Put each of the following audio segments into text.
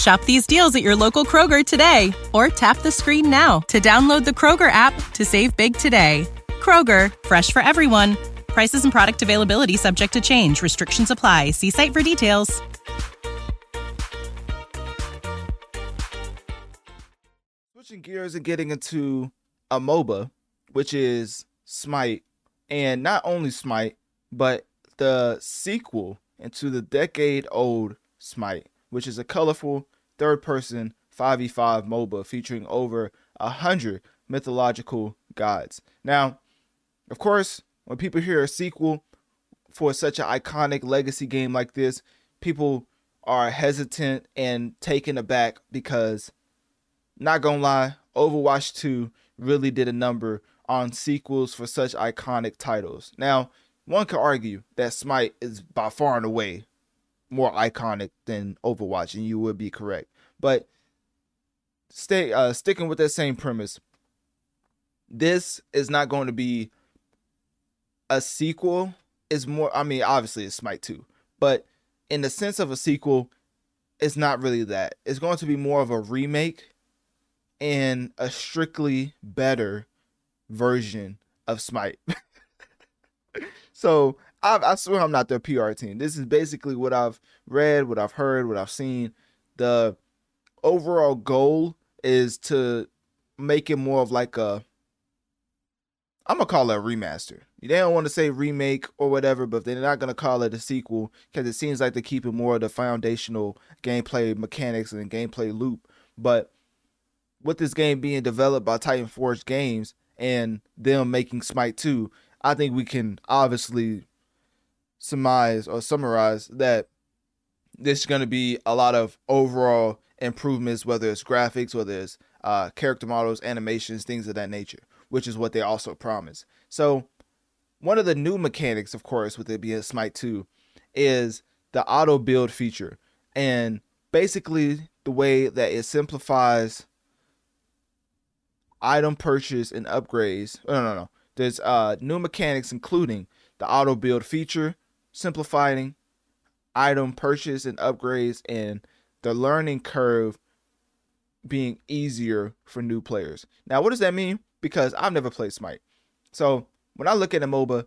Shop these deals at your local Kroger today or tap the screen now to download the Kroger app to save big today. Kroger, fresh for everyone. Prices and product availability subject to change. Restrictions apply. See site for details. Switching gears and getting into a MOBA, which is Smite, and not only Smite, but the sequel into the decade old Smite which is a colorful third person 5v5 MOBA featuring over a hundred mythological gods. Now, of course, when people hear a sequel for such an iconic legacy game like this, people are hesitant and taken aback because, not gonna lie, Overwatch 2 really did a number on sequels for such iconic titles. Now, one could argue that Smite is by far and away more iconic than Overwatch, and you would be correct. But stay uh, sticking with that same premise. This is not going to be a sequel. Is more. I mean, obviously it's Smite 2, but in the sense of a sequel, it's not really that. It's going to be more of a remake and a strictly better version of Smite. so I, I swear I'm not their PR team. This is basically what I've read, what I've heard, what I've seen. The overall goal is to make it more of like a I'm gonna call it a remaster. They don't want to say remake or whatever, but they're not gonna call it a sequel because it seems like they're keeping more of the foundational gameplay mechanics and gameplay loop. But with this game being developed by Titan Forge Games and them making Smite 2, I think we can obviously surmise or summarize that this is to be a lot of overall improvements, whether it's graphics, whether it's uh, character models, animations, things of that nature, which is what they also promise. So, one of the new mechanics, of course, with it being Smite 2, is the auto build feature. And basically, the way that it simplifies item purchase and upgrades. Oh, no, no, no. There's uh, new mechanics, including the auto build feature, simplifying item purchase and upgrades and the learning curve being easier for new players. Now, what does that mean? Because I've never played Smite. So when I look at a MOBA,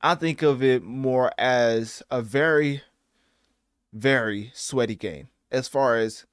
I think of it more as a very, very sweaty game as far as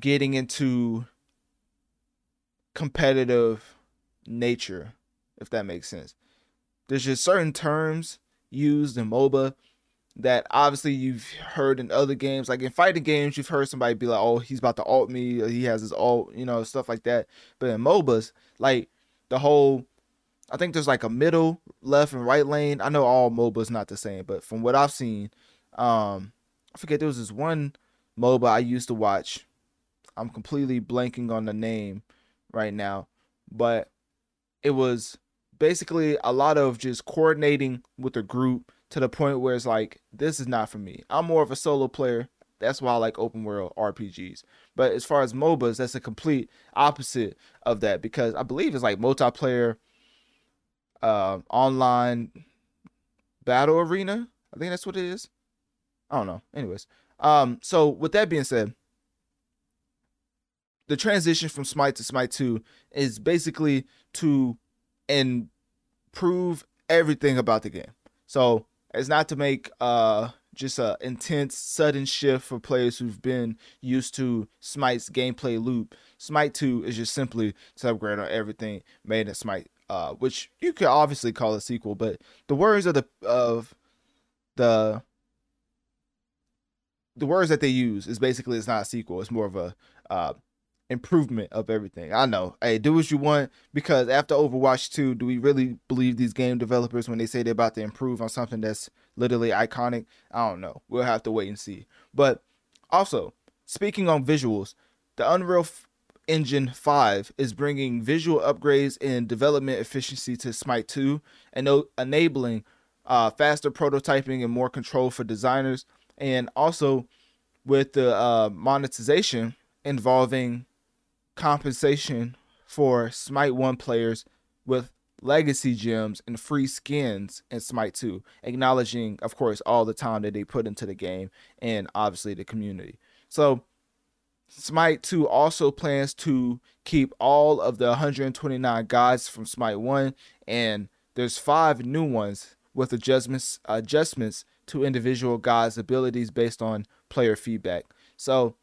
getting into competitive nature, if that makes sense. There's just certain terms used in MOBA that obviously you've heard in other games. Like in fighting games, you've heard somebody be like, "Oh, he's about to alt me," he has his alt, you know, stuff like that. But in MOBAs, like the whole, I think there's like a middle, left, and right lane. I know all MOBAs not the same, but from what I've seen, um, I forget there was this one MOBA I used to watch. I'm completely blanking on the name right now, but it was basically a lot of just coordinating with the group to the point where it's like this is not for me. I'm more of a solo player. That's why I like open world RPGs. But as far as MOBAs, that's a complete opposite of that because I believe it's like multiplayer uh, online battle arena. I think that's what it is. I don't know. Anyways, um, so with that being said, the transition from Smite to Smite 2 is basically to improve everything about the game. So it's not to make uh just a intense sudden shift for players who've been used to Smite's gameplay loop. Smite 2 is just simply to upgrade on everything made in Smite, uh, which you could obviously call a sequel, but the words of the of the the words that they use is basically it's not a sequel. It's more of a uh, improvement of everything. I know. Hey, do what you want because after Overwatch 2, do we really believe these game developers when they say they're about to improve on something that's literally iconic? I don't know. We'll have to wait and see. But also, speaking on visuals, the Unreal Engine 5 is bringing visual upgrades and development efficiency to Smite 2 and enabling uh, faster prototyping and more control for designers and also with the uh, monetization involving compensation for Smite 1 players with legacy gems and free skins in Smite 2, acknowledging, of course, all the time that they put into the game and obviously the community. So, Smite 2 also plans to keep all of the 129 gods from Smite 1, and there's five new ones with adjustments adjustments to individual gods' abilities based on player feedback. So,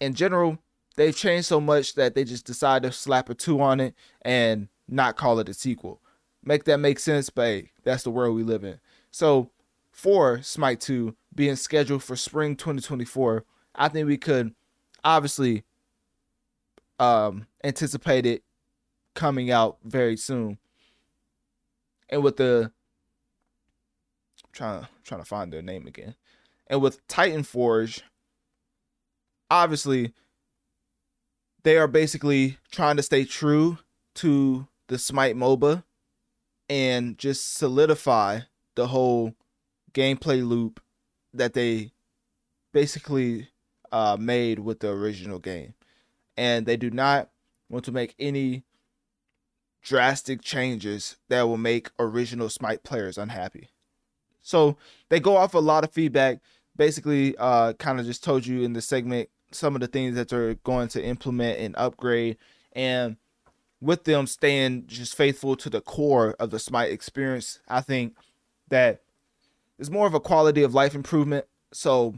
in general, they've changed so much that they just decided to slap a two on it and not call it a sequel. Make that make sense, but hey, that's the world we live in. So, for Smite 2 being scheduled for spring 2024, I think we could obviously um, anticipate it coming out very soon. And with the trying to trying to find their name again. And with Titan Forge, obviously they are basically trying to stay true to the Smite MOBA and just solidify the whole gameplay loop that they basically uh, made with the original game. And they do not want to make any drastic changes that will make original Smite players unhappy. So they go off a lot of feedback. Basically, uh, kind of just told you in the segment some of the things that they're going to implement and upgrade, and with them staying just faithful to the core of the Smite experience, I think that it's more of a quality of life improvement. So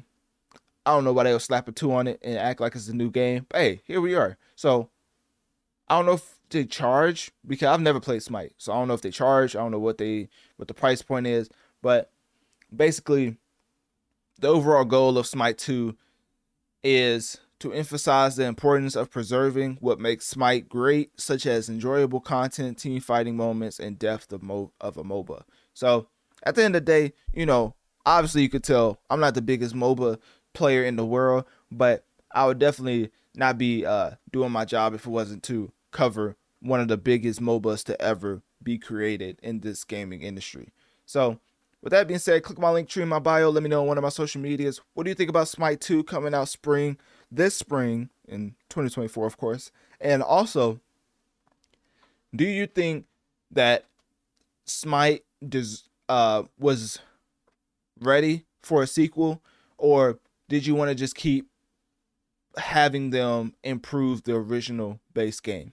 I don't know why they'll slap a two on it and act like it's a new game. But hey, here we are. So I don't know if they charge because I've never played Smite, so I don't know if they charge. I don't know what they what the price point is, but basically, the overall goal of Smite 2 is to emphasize the importance of preserving what makes Smite great, such as enjoyable content, team fighting moments, and depth of, mo- of a MOBA. So, at the end of the day, you know, obviously you could tell I'm not the biggest MOBA player in the world, but I would definitely not be uh, doing my job if it wasn't to cover one of the biggest MOBAs to ever be created in this gaming industry. So, with that being said, click my link tree in my bio. Let me know on one of my social medias. What do you think about Smite 2 coming out spring, this spring in 2024, of course? And also, do you think that Smite does, uh, was ready for a sequel, or did you want to just keep having them improve the original base game?